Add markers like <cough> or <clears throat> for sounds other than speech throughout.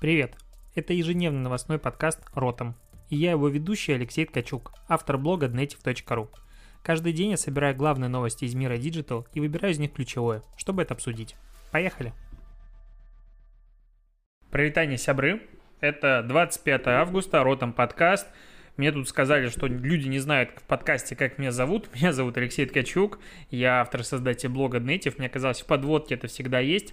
Привет! Это ежедневный новостной подкаст «Ротом». И я его ведущий Алексей Ткачук, автор блога dnetiv.ru. Каждый день я собираю главные новости из мира Digital и выбираю из них ключевое, чтобы это обсудить. Поехали! Привитание, сябры! Это 25 августа, Ротом подкаст – мне тут сказали, что люди не знают в подкасте, как меня зовут. <laughs> Меня зовут Алексей Ткачук. Я автор-создатель блога Native. Мне казалось, в подводке это всегда есть.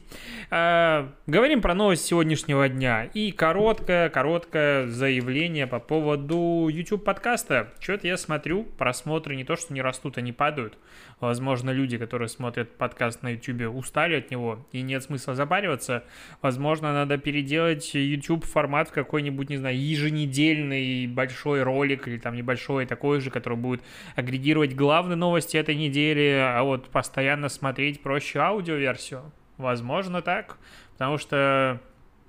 А, говорим про новость сегодняшнего дня. И короткое, короткое заявление по поводу YouTube подкаста. Что-то я смотрю, просмотры не то, что не растут, они падают. Возможно, люди, которые смотрят подкаст на YouTube, устали от него и нет смысла запариваться. Возможно, надо переделать YouTube формат в какой-нибудь, не знаю, еженедельный большой ролик или там небольшой такой же, который будет агрегировать главные новости этой недели, а вот постоянно смотреть проще аудиоверсию. Возможно так, потому что,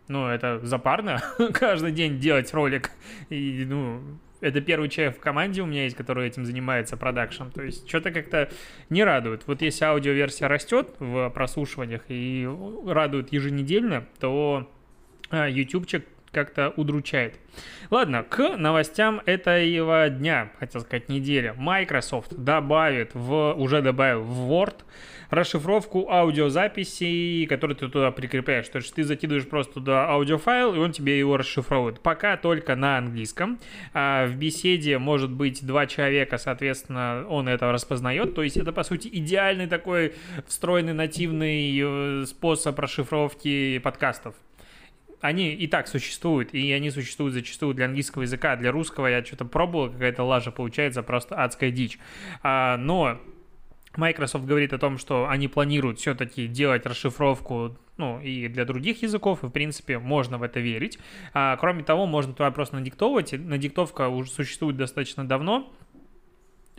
ну, это запарно <laughs> каждый день делать ролик. И, ну, это первый человек в команде у меня есть, который этим занимается, продакшн. То есть что-то как-то не радует. Вот если аудиоверсия растет в прослушиваниях и радует еженедельно, то а, ютубчик как-то удручает. Ладно, к новостям этого дня, хотел сказать недели. Microsoft добавит в, уже добавил в Word расшифровку аудиозаписей, которые ты туда прикрепляешь. То есть ты закидываешь просто туда аудиофайл, и он тебе его расшифровывает. Пока только на английском. А в беседе может быть два человека, соответственно, он это распознает. То есть это, по сути, идеальный такой встроенный нативный э, способ расшифровки подкастов они и так существуют, и они существуют зачастую для английского языка, для русского я что-то пробовал, какая-то лажа получается, просто адская дичь. А, но Microsoft говорит о том, что они планируют все-таки делать расшифровку ну, и для других языков, и, в принципе, можно в это верить. А, кроме того, можно туда просто надиктовывать. Надиктовка уже существует достаточно давно,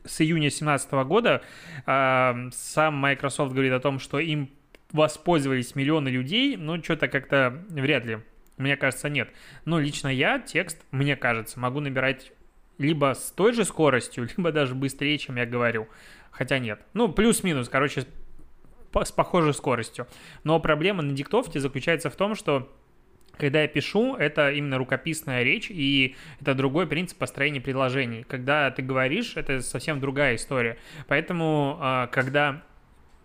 с июня 2017 года. А, сам Microsoft говорит о том, что им воспользовались миллионы людей, но что-то как-то вряд ли мне кажется, нет. Но лично я текст, мне кажется, могу набирать либо с той же скоростью, <laughs> либо даже быстрее, чем я говорю. Хотя нет. Ну, плюс-минус, короче, с похожей скоростью. Но проблема на диктовке заключается в том, что когда я пишу, это именно рукописная речь, и это другой принцип построения предложений. Когда ты говоришь, это совсем другая история. Поэтому, а, когда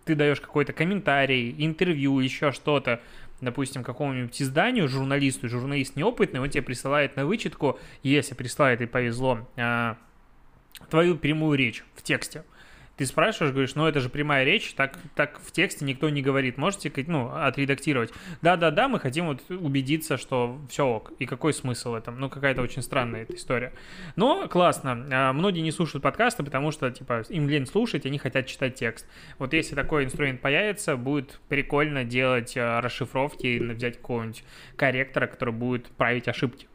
ты даешь какой-то комментарий, интервью, еще что-то, допустим, какому-нибудь изданию, журналисту, журналист неопытный, он тебе присылает на вычетку, если присылает и повезло, а, твою прямую речь в тексте ты спрашиваешь, говоришь, ну это же прямая речь, так, так в тексте никто не говорит, можете, ну, отредактировать. Да-да-да, мы хотим вот убедиться, что все ок, и какой смысл этом, ну какая-то очень странная эта история. Но классно, а, многие не слушают подкасты, потому что, типа, им лень слушать, они хотят читать текст. Вот если такой инструмент появится, будет прикольно делать а, расшифровки, взять какого-нибудь корректора, который будет править ошибки.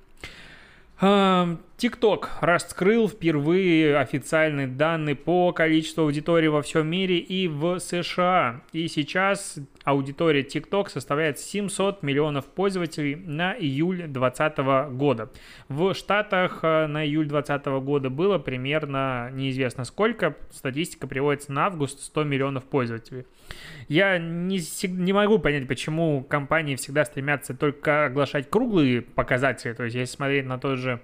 TikTok раскрыл впервые официальные данные по количеству аудитории во всем мире и в США. И сейчас аудитория TikTok составляет 700 миллионов пользователей на июль 2020 года. В Штатах э, на июль 2020 года было примерно неизвестно сколько. Статистика приводится на август 100 миллионов пользователей. Я не, не могу понять, почему компании всегда стремятся только оглашать круглые показатели. То есть, если смотреть на тот же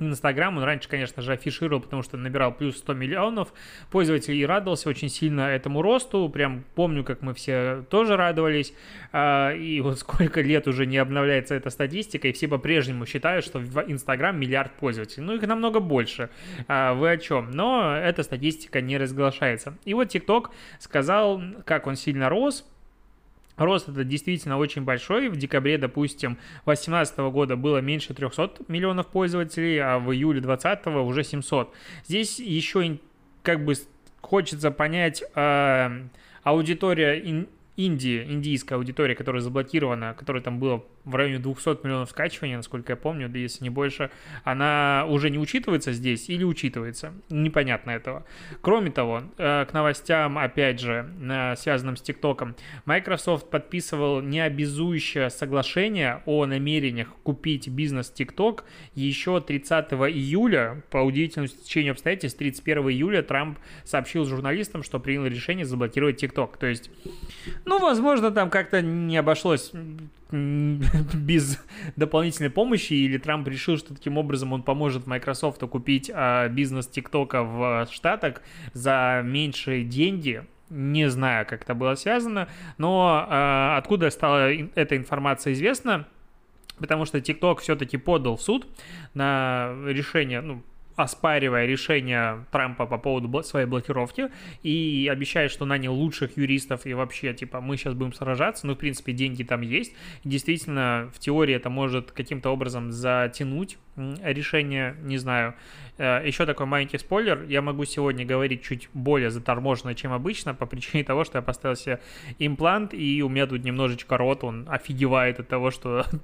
Инстаграм он раньше, конечно же, афишировал, потому что набирал плюс 100 миллионов пользователей и радовался очень сильно этому росту. Прям помню, как мы все тоже радовались. А, и вот <laughs> сколько лет уже не обновляется эта статистика, и все по-прежнему считают, что в Инстаграм миллиард пользователей. Ну, их намного больше. А, вы о чем? Но эта статистика не разглашается. И вот ТикТок сказал, как он сильно рос, Рост это действительно очень большой. В декабре, допустим, 2018 года было меньше 300 миллионов пользователей, а в июле 2020 уже 700. Здесь еще как бы хочется понять, э, аудитория Индии, индийская аудитория, которая заблокирована, которая там было в районе 200 миллионов скачиваний, насколько я помню, да если не больше, она уже не учитывается здесь или учитывается? Непонятно этого. Кроме того, э, к новостям, опять же, связанным с ТикТоком, Microsoft подписывал необязующее соглашение о намерениях купить бизнес TikTok еще 30 июля. По удивительному течению обстоятельств, 31 июля Трамп сообщил журналистам, что принял решение заблокировать TikTok. То есть, Ну, возможно, там как-то не обошлось <laughs> без дополнительной помощи, или Трамп решил, что таким образом он поможет Microsoft купить а, бизнес ТикТока в Штатах за меньшие деньги, не знаю, как это было связано, но э, откуда стала эта информация известна, потому что TikTok все-таки подал в суд на решение, ну, оспаривая решение Трампа по поводу своей блокировки и обещает, что нанял лучших юристов и вообще, типа, мы сейчас будем сражаться, ну, в принципе, деньги там есть. Действительно, в теории это может каким-то образом затянуть решение, не знаю. Э, Еще такой маленький спойлер, я могу сегодня говорить чуть более заторможенно, чем обычно, по причине того, что я поставил себе имплант, и у меня тут немножечко рот, он офигевает от того, что... <laughs>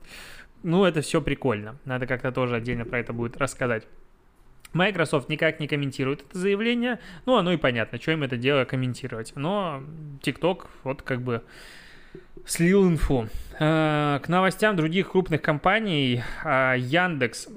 Ну, это все прикольно. Надо как-то тоже отдельно про это будет рассказать. Microsoft никак не комментирует это заявление. Ну, оно и понятно, что им это дело комментировать. Но TikTok вот как бы слил инфу. Э, к новостям других крупных компаний э, Яндекс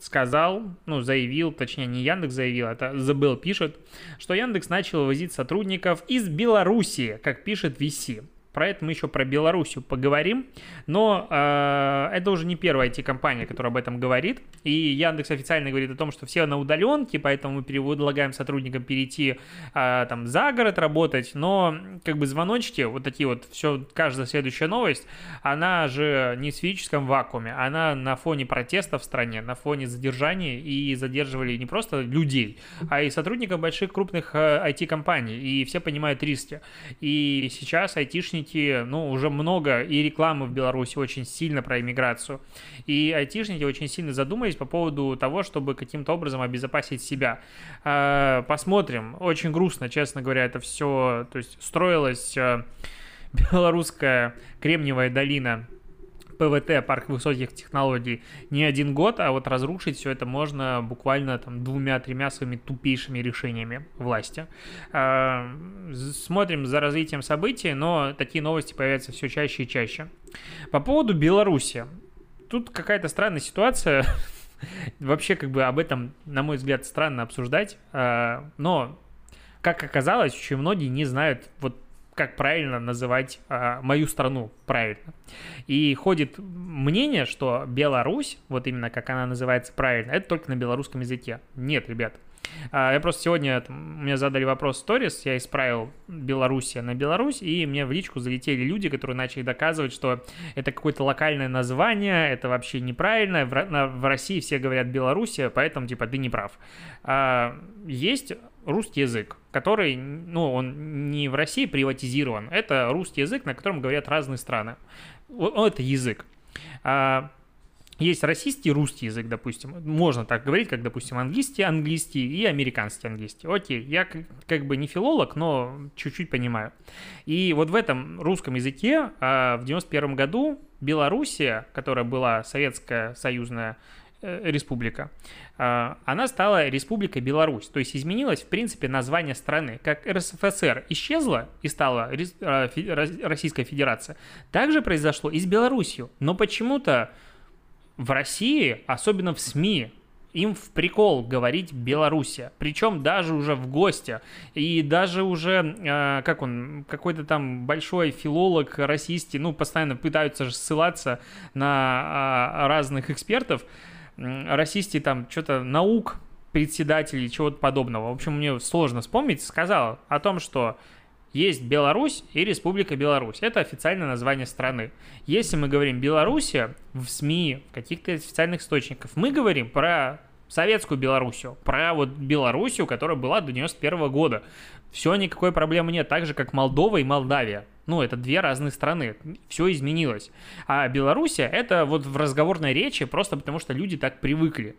сказал, ну, заявил, точнее, не Яндекс заявил, это Bell пишет, что Яндекс начал возить сотрудников из Белоруссии, как пишет VC. Про это мы еще про Белоруссию поговорим, но э, это уже не первая IT-компания, которая об этом говорит. И Яндекс официально говорит о том, что все на удаленке, поэтому мы предлагаем сотрудникам перейти э, там за город работать. Но как бы звоночки, вот такие вот, все, каждая следующая новость, она же не в сферическом вакууме, она на фоне протеста в стране, на фоне задержаний и задерживали не просто людей, а и сотрудников больших крупных э, IT-компаний. И все понимают риски. И сейчас айтишники айтишники, ну, уже много, и рекламы в Беларуси очень сильно про иммиграцию. И айтишники очень сильно задумались по поводу того, чтобы каким-то образом обезопасить себя. А, посмотрим. Очень грустно, честно говоря, это все, то есть строилась э, белорусская Кремниевая долина ПВТ, парк высоких технологий, не один год, а вот разрушить все это можно буквально там двумя-тремя своими тупейшими решениями власти. А, смотрим за развитием событий, но такие новости появляются все чаще и чаще. По поводу Беларуси. Тут какая-то странная ситуация. <laughs> Вообще, как бы об этом, на мой взгляд, странно обсуждать. А, но, как оказалось, очень многие не знают вот как правильно называть а, мою страну правильно. И ходит мнение, что Беларусь, вот именно как она называется правильно, это только на белорусском языке. Нет, ребят. А, я просто сегодня, там, мне задали вопрос сторис, я исправил Белоруссия на Беларусь, и мне в личку залетели люди, которые начали доказывать, что это какое-то локальное название, это вообще неправильно, в, России все говорят Белоруссия, поэтому, типа, ты не прав. А, есть русский язык, который, ну, он не в России приватизирован, это русский язык, на котором говорят разные страны. Это язык. Есть российский и русский язык, допустим. Можно так говорить, как, допустим, английский, английский и американский английский. Окей, я как бы не филолог, но чуть-чуть понимаю. И вот в этом русском языке а, в 91 году Белоруссия, которая была советская союзная Э, республика, а, она стала Республикой Беларусь. То есть изменилось, в принципе, название страны. Как РСФСР исчезла и стала а, Российская Федерация, также произошло и с Беларусью. Но почему-то в России, особенно в СМИ, им в прикол говорить Белоруссия, причем даже уже в гости, и даже уже, э, как он, какой-то там большой филолог расисти, ну, постоянно пытаются же ссылаться на э, разных экспертов, расисти там что-то наук, председателей, чего-то подобного. В общем, мне сложно вспомнить, сказал о том, что есть Беларусь и Республика Беларусь. Это официальное название страны. Если мы говорим Белоруссия в СМИ, в каких-то официальных источниках, мы говорим про советскую Белоруссию, про вот Белоруссию, которая была до 91 года. Все, никакой проблемы нет, так же, как Молдова и Молдавия. Ну, это две разные страны, все изменилось. А Белоруссия это вот в разговорной речи просто потому, что люди так привыкли.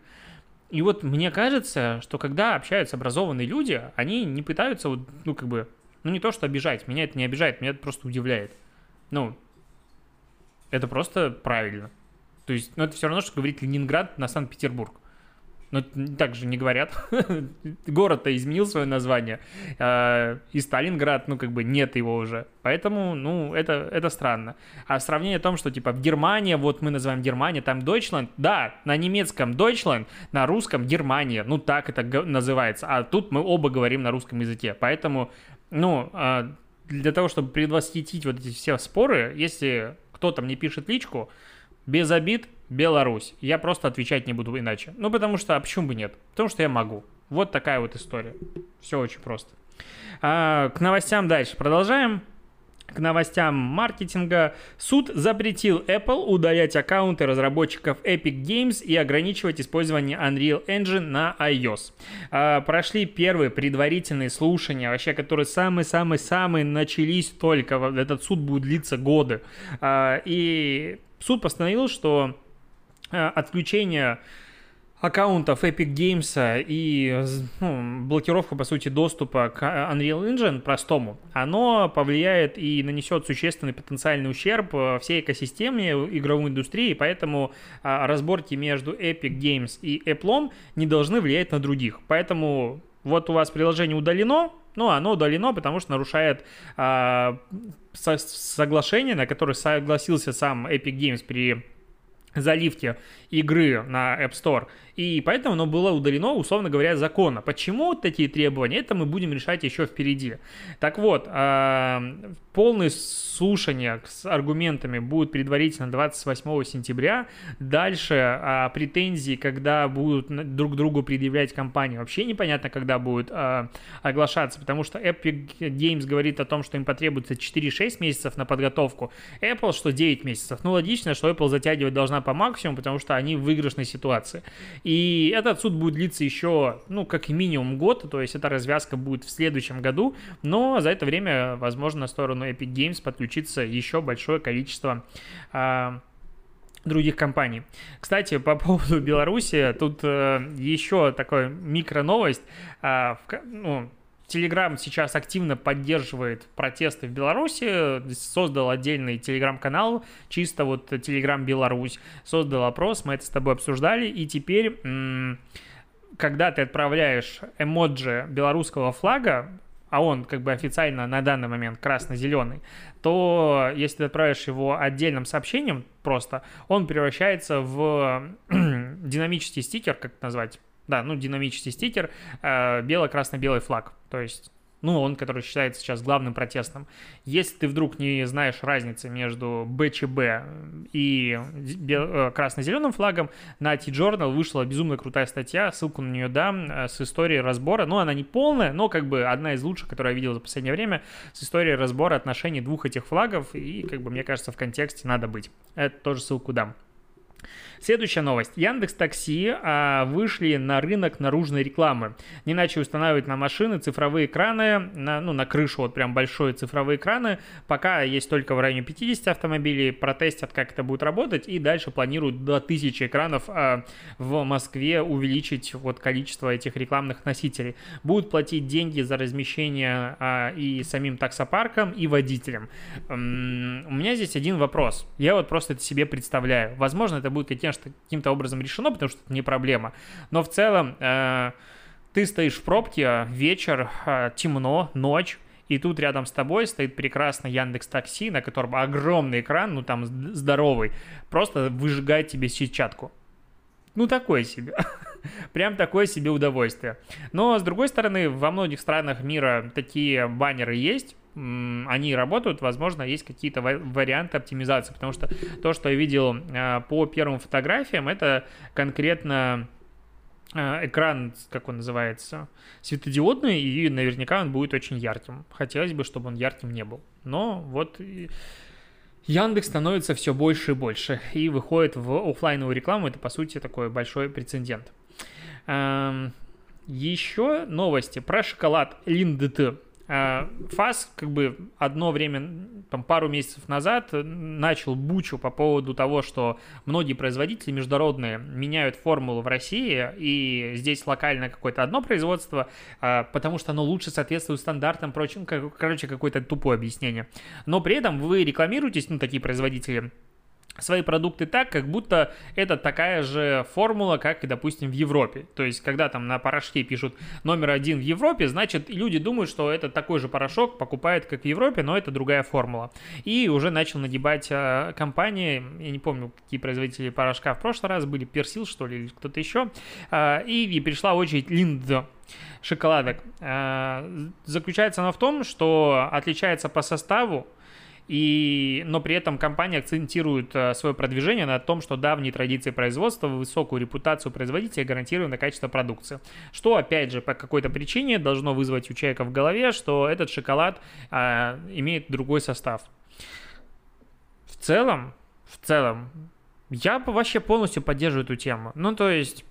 И вот мне кажется, что когда общаются образованные люди, они не пытаются, вот, ну, как бы, ну, не то, что обижать, меня это не обижает, меня это просто удивляет. Ну, это просто правильно. То есть, ну, это все равно, что говорить Ленинград на Санкт-Петербург. Но так же не говорят. <laughs> Город-то изменил свое название. А, и Сталинград, ну, как бы нет его уже. Поэтому, ну, это, это странно. А сравнение о том, что, типа, в Германии, вот мы называем Германия, там Deutschland, да, на немецком Deutschland, на русском Германия, ну, так это называется. А тут мы оба говорим на русском языке. Поэтому, ну, а, для того, чтобы предвосхитить вот эти все споры, если кто-то мне пишет личку, без обид, Беларусь. Я просто отвечать не буду иначе. Ну, потому что, а почему бы нет? Потому что я могу. Вот такая вот история. Все очень просто. А, к новостям дальше. Продолжаем. К новостям маркетинга. Суд запретил Apple удалять аккаунты разработчиков Epic Games и ограничивать использование Unreal Engine на iOS. А, прошли первые предварительные слушания, вообще, которые самые-самые-самые начались только. Этот суд будет длиться годы. А, и суд постановил, что а, отключение аккаунтов Epic Games и ну, блокировка, по сути, доступа к Unreal Engine простому, оно повлияет и нанесет существенный потенциальный ущерб э, всей экосистеме игровой индустрии, поэтому а, разборки между Epic Games и Apple не должны влиять на других. Поэтому вот у вас приложение удалено, ну, оно удалено, потому что нарушает а, со соглашение, на которое согласился сам Epic Games при заливке игры на App Store. И поэтому оно было удалено, условно говоря, закона. Почему такие требования? Это мы будем решать еще впереди. Так вот, а, полное слушание с аргументами будет предварительно 28 сентября. Дальше а, претензии, когда будут друг другу предъявлять компании, вообще непонятно, когда будет а, оглашаться, потому что Epic Games говорит о том, что им потребуется 4-6 месяцев на подготовку. Apple, что 9 месяцев. Ну, логично, что Apple затягивать должна по максимуму, потому что они в выигрышной ситуации. И этот суд будет длиться еще, ну, как минимум год, то есть эта развязка будет в следующем году, но за это время, возможно, на сторону Epic Games подключится еще большое количество а, других компаний. Кстати, по поводу Беларуси, тут э, еще такая микроновость. Э, в, ну, Телеграм сейчас активно поддерживает протесты в Беларуси, создал отдельный телеграм-канал, чисто вот Телеграм Беларусь, создал опрос, мы это с тобой обсуждали, и теперь, когда ты отправляешь эмоджи белорусского флага, а он как бы официально на данный момент красно-зеленый, то если ты отправишь его отдельным сообщением просто, он превращается в <clears throat> динамический стикер, как это назвать, да, ну, динамический стикер, э, бело-красно-белый флаг. То есть ну, он, который считается сейчас главным протестом. Если ты вдруг не знаешь разницы между БЧБ и э, красно-зеленым флагом, на T-Journal вышла безумно крутая статья, ссылку на нее дам, э, с историей разбора. Ну, она не полная, но как бы одна из лучших, которую я видел за последнее время, с историей разбора отношений двух этих флагов, и, как бы, мне кажется, в контексте надо быть. Это тоже ссылку дам. Следующая новость. Яндекс Такси а, вышли на рынок наружной рекламы. Не начали устанавливать на машины цифровые экраны, на, ну, на крышу вот прям большие цифровые экраны. Пока есть только в районе 50 автомобилей, протестят, как это будет работать, и дальше планируют до 1000 экранов а, в Москве увеличить вот количество этих рекламных носителей. Будут платить деньги за размещение а, и самим таксопаркам, и водителям. У меня здесь один вопрос. Я вот просто это себе представляю. Возможно, это будет каким каким-то образом решено, потому что это не проблема. Но в целом э, ты стоишь в пробке, вечер, э, темно, ночь, и тут рядом с тобой стоит прекрасно Яндекс Такси, на котором огромный экран, ну там здоровый, просто выжигает тебе сетчатку. Ну такое себе. <laughs> Прям такое себе удовольствие. Но, с другой стороны, во многих странах мира такие баннеры есть, они работают, возможно, есть какие-то варианты оптимизации, потому что то, что я видел а, по первым фотографиям, это конкретно а, экран, как он называется, светодиодный, и наверняка он будет очень ярким. Хотелось бы, чтобы он ярким не был. Но вот Яндекс становится все больше и больше и выходит в офлайновую рекламу. Это, по сути, такой большой прецедент. Еще новости про шоколад Линдет. А, ФАС как бы одно время, там пару месяцев назад начал бучу по поводу того, что многие производители международные меняют формулу в России, и здесь локально какое-то одно производство, а, потому что оно лучше соответствует стандартам, прочим, короче, какое-то тупое объяснение. Но при этом вы рекламируетесь, ну, такие производители, свои продукты так, как будто это такая же формула, как и, допустим, в Европе. То есть, когда там на порошке пишут номер один в Европе, значит, люди думают, что это такой же порошок, покупают, как в Европе, но это другая формула. И уже начал нагибать э, компании, я не помню, какие производители порошка в прошлый раз были, Персил, что ли, или кто-то еще, э, и, и пришла очередь Линдо шоколадок. Э, заключается она в том, что отличается по составу, и, но при этом компания акцентирует э, свое продвижение на том, что давние традиции производства, высокую репутацию производителя гарантированное качество продукции. Что, опять же, по какой-то причине должно вызвать у человека в голове, что этот шоколад а, имеет другой состав. В целом, в целом, я вообще полностью поддерживаю эту тему. Ну, то есть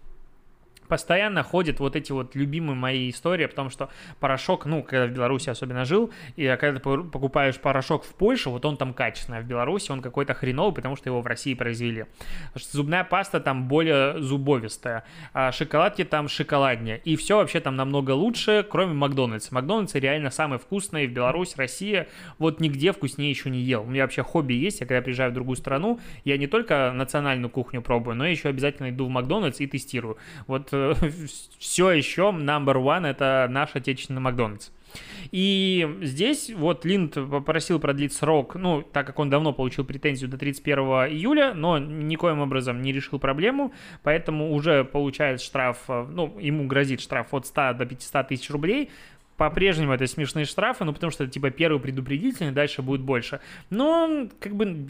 постоянно ходят вот эти вот любимые мои истории, потому что порошок, ну, когда в Беларуси особенно жил, и когда ты покупаешь порошок в Польше, вот он там качественный, а в Беларуси он какой-то хреновый, потому что его в России произвели. Зубная паста там более зубовистая, а шоколадки там шоколаднее, и все вообще там намного лучше, кроме Макдональдса. Макдональдс реально самый вкусный в Беларуси, Россия, вот нигде вкуснее еще не ел. У меня вообще хобби есть, я когда приезжаю в другую страну, я не только национальную кухню пробую, но еще обязательно иду в Макдональдс и тестирую. Вот <laughs> все еще number one это наш отечественный Макдональдс. И здесь вот Линд попросил продлить срок, ну, так как он давно получил претензию до 31 июля, но никоим образом не решил проблему, поэтому уже получает штраф, ну, ему грозит штраф от 100 до 500 тысяч рублей, по-прежнему это смешные штрафы, ну, потому что это, типа, первый предупредительный, дальше будет больше. Но, как бы,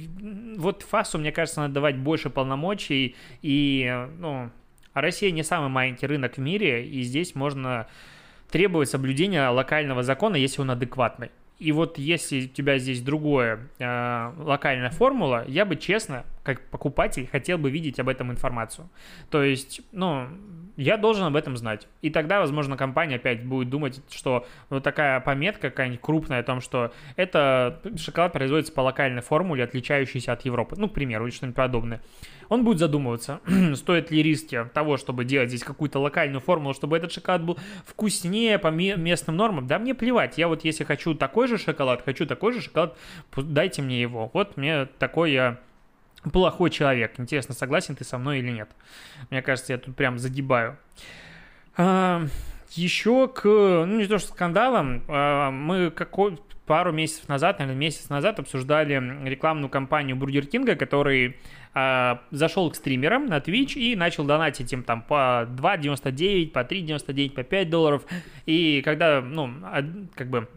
вот ФАСу, мне кажется, надо давать больше полномочий и, ну, а Россия не самый маленький рынок в мире, и здесь можно требовать соблюдения локального закона, если он адекватный. И вот если у тебя здесь другое э, локальная формула, я бы честно, как покупатель, хотел бы видеть об этом информацию. То есть, ну, я должен об этом знать. И тогда, возможно, компания опять будет думать, что вот такая пометка какая-нибудь крупная о том, что это шоколад производится по локальной формуле, отличающейся от Европы. Ну, к примеру, или что-нибудь подобное. Он будет задумываться, <clears throat> стоит ли риски того, чтобы делать здесь какую-то локальную формулу, чтобы этот шоколад был вкуснее по местным нормам. Да мне плевать. Я вот если хочу такой же шоколад, хочу такой же шоколад, дайте мне его. Вот мне такой я плохой человек. Интересно, согласен ты со мной или нет? Мне кажется, я тут прям загибаю. А, еще к, ну не то что скандалам, а, мы какой, пару месяцев назад, наверное, месяц назад обсуждали рекламную кампанию Бургер Кинга, который а, зашел к стримерам на Twitch и начал донатить им там по 2.99, по 3.99, по 5 долларов. И когда, ну, как бы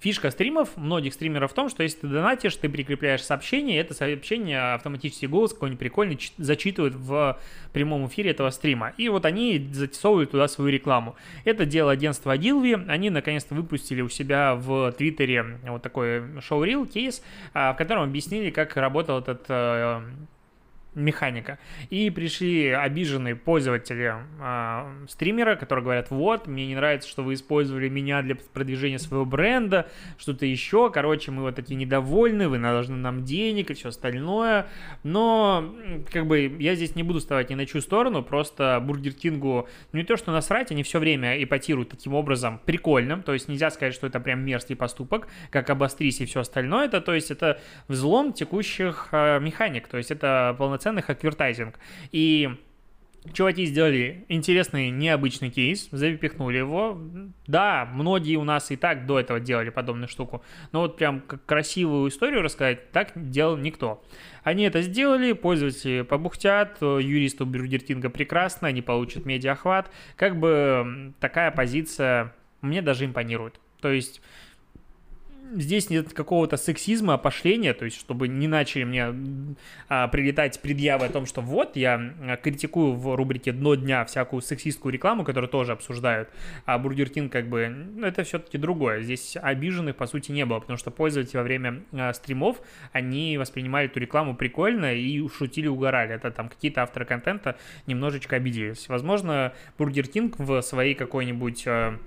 Фишка стримов, многих стримеров в том, что если ты донатишь, ты прикрепляешь сообщение, и это сообщение автоматически голос какой-нибудь прикольный зачитывает в прямом эфире этого стрима. И вот они затесовывают туда свою рекламу. Это дело агентства Adilvi. Они наконец-то выпустили у себя в Твиттере вот такой шоу-рил, кейс, а, в котором объяснили, как работал этот э, механика. И пришли обиженные пользователи э, стримера, которые говорят, вот, мне не нравится, что вы использовали меня для продвижения своего бренда, что-то еще, короче, мы вот такие недовольны, вы должны нам денег и все остальное. Но, как бы, я здесь не буду вставать ни на чью сторону, просто Бургер Кингу не то, что насрать, они все время эпатируют таким образом прикольным, то есть нельзя сказать, что это прям мерзкий поступок, как обострись и все остальное, это, то есть это взлом текущих э, механик, то есть это полноценный полноценный hackvertising. И Чуваки сделали интересный, необычный кейс, запихнули его. Да, многие у нас и так до этого делали подобную штуку, но вот прям как красивую историю рассказать, так делал никто. Они это сделали, пользователи побухтят, юристу Бюрдертинга прекрасно, они получат медиахват. Как бы такая позиция мне даже импонирует. То есть здесь нет какого-то сексизма, опошления, то есть чтобы не начали мне а, прилетать предъявы о том, что вот я а, критикую в рубрике «Дно дня» всякую сексистскую рекламу, которую тоже обсуждают, а Бургер Кинг как бы, ну, это все-таки другое. Здесь обиженных, по сути, не было, потому что пользователи во время а, стримов, они воспринимали эту рекламу прикольно и шутили, угорали. Это там какие-то авторы контента немножечко обиделись. Возможно, Бургер Кинг в своей какой-нибудь а,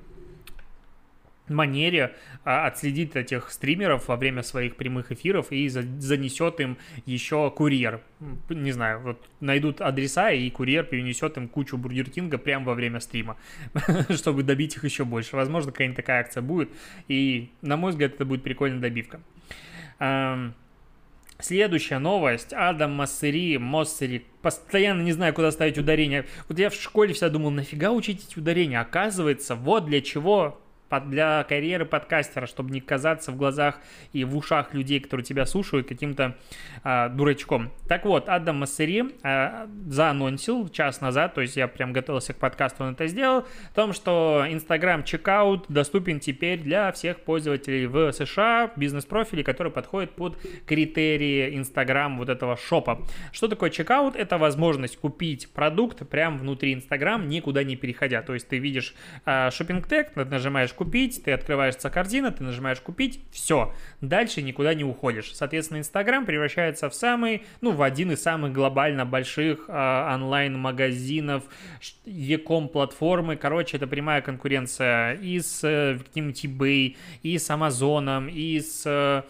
манере а, отследит этих стримеров во время своих прямых эфиров и за, занесет им еще курьер. Не знаю, вот найдут адреса, и курьер перенесет им кучу Бургер Кинга прямо во время стрима, <laughs> чтобы добить их еще больше. Возможно, какая-нибудь такая акция будет, и, на мой взгляд, это будет прикольная добивка. Следующая новость. Адам Массери, Моссери. Постоянно не знаю, куда ставить ударение. Вот я в школе всегда думал, нафига учить эти ударения? Оказывается, вот для чего для карьеры подкастера, чтобы не казаться в глазах и в ушах людей, которые тебя слушают, каким-то а, дурачком. Так вот, Адам Массери а, заанонсил час назад, то есть я прям готовился к подкасту, он это сделал, о том, что Instagram Checkout доступен теперь для всех пользователей в США, бизнес-профилей, которые подходят под критерии Instagram вот этого шопа. Что такое Checkout? Это возможность купить продукт прямо внутри Instagram, никуда не переходя. То есть ты видишь а, шопинг-тег, нажимаешь купить, ты открываешься корзина, ты нажимаешь купить, все, дальше никуда не уходишь. Соответственно, Инстаграм превращается в самый, ну, в один из самых глобально больших э, онлайн-магазинов, e-com платформы, короче, это прямая конкуренция и с э, каким-нибудь eBay, и с Амазоном, и с... Э,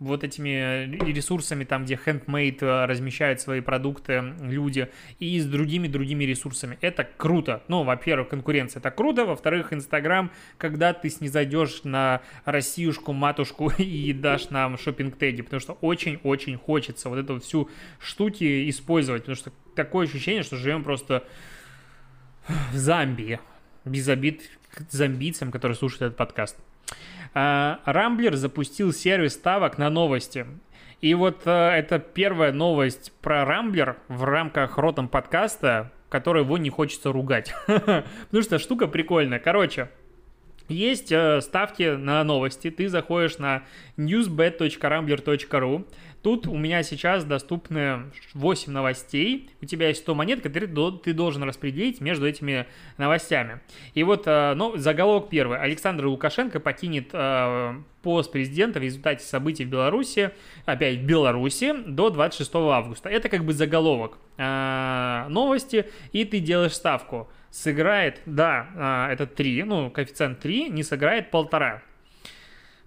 вот этими ресурсами, там, где handmade э, размещают свои продукты люди, и с другими-другими ресурсами. Это круто. Ну, во-первых, конкуренция это круто, во-вторых, Инстаграм, когда ты снизойдешь на Россиюшку, матушку <laughs> и дашь нам шопинг теги потому что очень-очень хочется вот эту всю штуки использовать, потому что такое ощущение, что живем просто в Замбии, без обид к зомбийцам, которые слушают этот подкаст. А, Рамблер запустил сервис ставок на новости. И вот э, это первая новость про Рамблер в рамках Ротом подкаста, которой его не хочется ругать. <laughs> Потому что штука прикольная. Короче, есть э, ставки на новости. Ты заходишь на newsbet.rambler.ru. Тут у меня сейчас доступны 8 новостей. У тебя есть 100 монет, которые ты должен распределить между этими новостями. И вот ну, заголовок первый. Александр Лукашенко покинет э, пост президента в результате событий в Беларуси, опять в Беларуси, до 26 августа. Это как бы заголовок э, новости, и ты делаешь ставку. Сыграет, да, это 3, ну, коэффициент 3, не сыграет полтора.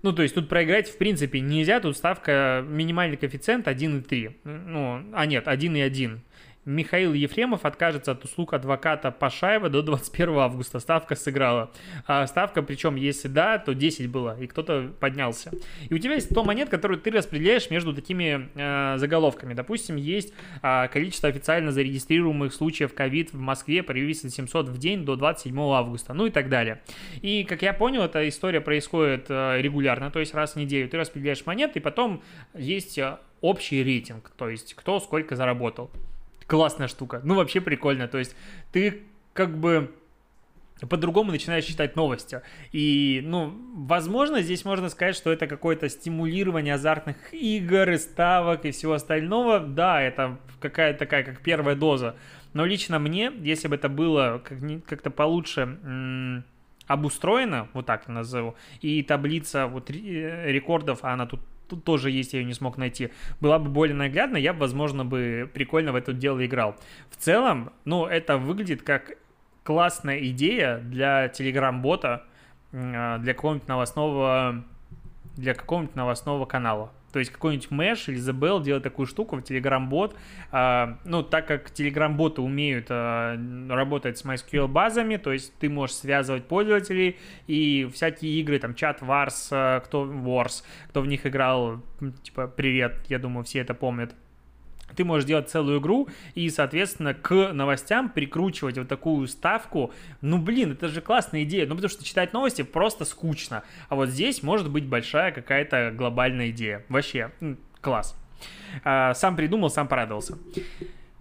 Ну, то есть тут проиграть в принципе нельзя, тут ставка минимальный коэффициент 1,3. Ну, а нет, 1,1. Михаил Ефремов откажется от услуг адвоката Пашаева до 21 августа. Ставка сыграла. А ставка, причем, если да, то 10 было, и кто-то поднялся. И у тебя есть 100 монет, которые ты распределяешь между такими э, заголовками. Допустим, есть э, количество официально зарегистрируемых случаев ковид в Москве превысило 700 в день до 27 августа, ну и так далее. И, как я понял, эта история происходит э, регулярно, то есть раз в неделю ты распределяешь монеты, и потом есть э, общий рейтинг, то есть кто сколько заработал классная штука. Ну, вообще прикольно. То есть ты как бы по-другому начинаешь читать новости. И, ну, возможно, здесь можно сказать, что это какое-то стимулирование азартных игр и ставок и всего остального. Да, это какая-то такая, как первая доза. Но лично мне, если бы это было как-то получше обустроено, вот так назову, и таблица вот э, рекордов, а она тут тут тоже есть, я ее не смог найти, была бы более наглядна, я бы, возможно, бы прикольно в это дело играл. В целом, ну, это выглядит как классная идея для телеграм-бота, а, для какого-нибудь новостного, для какого-нибудь новостного канала. То есть какой-нибудь Mesh или Bell делает такую штуку в Telegram-бот. А, ну, так как Telegram-боты умеют а, работать с MySQL базами, то есть ты можешь связывать пользователей и всякие игры, там, чат Wars, а, кто Wars, кто в них играл, типа, привет, я думаю, все это помнят ты можешь делать целую игру и, соответственно, к новостям прикручивать вот такую ставку. Ну, блин, это же классная идея. Ну, потому что читать новости просто скучно. А вот здесь может быть большая какая-то глобальная идея. Вообще, класс. А, сам придумал, сам порадовался.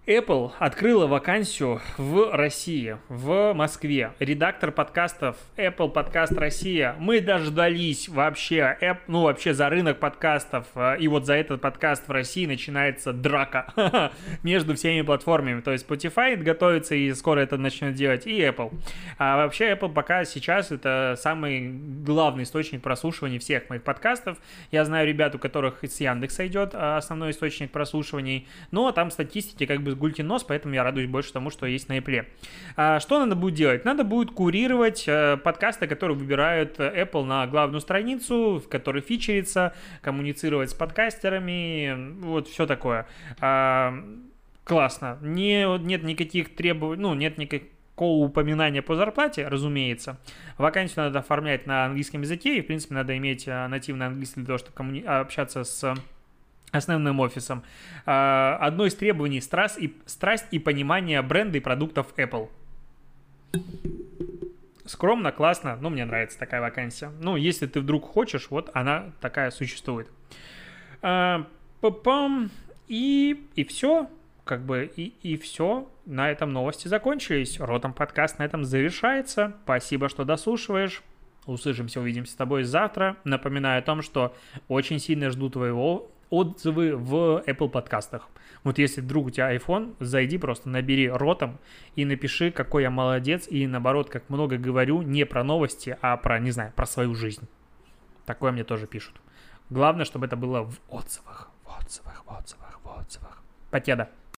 Apple открыла вакансию в России, в Москве. Редактор подкастов Apple Подкаст Россия. Мы дождались вообще, ну вообще за рынок подкастов. Э, и вот за этот подкаст в России начинается драка <laughs> между всеми платформами. То есть Spotify готовится и скоро это начнет делать, и Apple. А вообще Apple пока сейчас это самый главный источник прослушивания всех моих подкастов. Я знаю ребят, у которых с Яндекса идет э, основной источник прослушиваний. Но там статистики как бы будет гулькин нос, поэтому я радуюсь больше тому, что есть на Apple. А, что надо будет делать? Надо будет курировать э, подкасты, которые выбирают Apple на главную страницу, в которой фичерится, коммуницировать с подкастерами, вот все такое. А, классно. Не, нет никаких требований, ну, нет никаких никакого упоминания по зарплате, разумеется. Вакансию надо оформлять на английском языке, и, в принципе, надо иметь э, нативный английский для того, чтобы коммуни... общаться с основным офисом. А, одно из требований страсть и, страсть и понимание бренда и продуктов Apple. Скромно, классно, ну, мне нравится такая вакансия. Ну, если ты вдруг хочешь, вот она такая существует. А, и, и все, как бы, и, и все. На этом новости закончились. Ротом подкаст на этом завершается. Спасибо, что дослушиваешь. Услышимся, увидимся с тобой завтра. Напоминаю о том, что очень сильно жду твоего отзывы в Apple подкастах. Вот если вдруг у тебя iPhone, зайди просто, набери ротом и напиши, какой я молодец, и наоборот, как много говорю, не про новости, а про, не знаю, про свою жизнь. Такое мне тоже пишут. Главное, чтобы это было в отзывах, в отзывах, в отзывах, в отзывах. Покеда.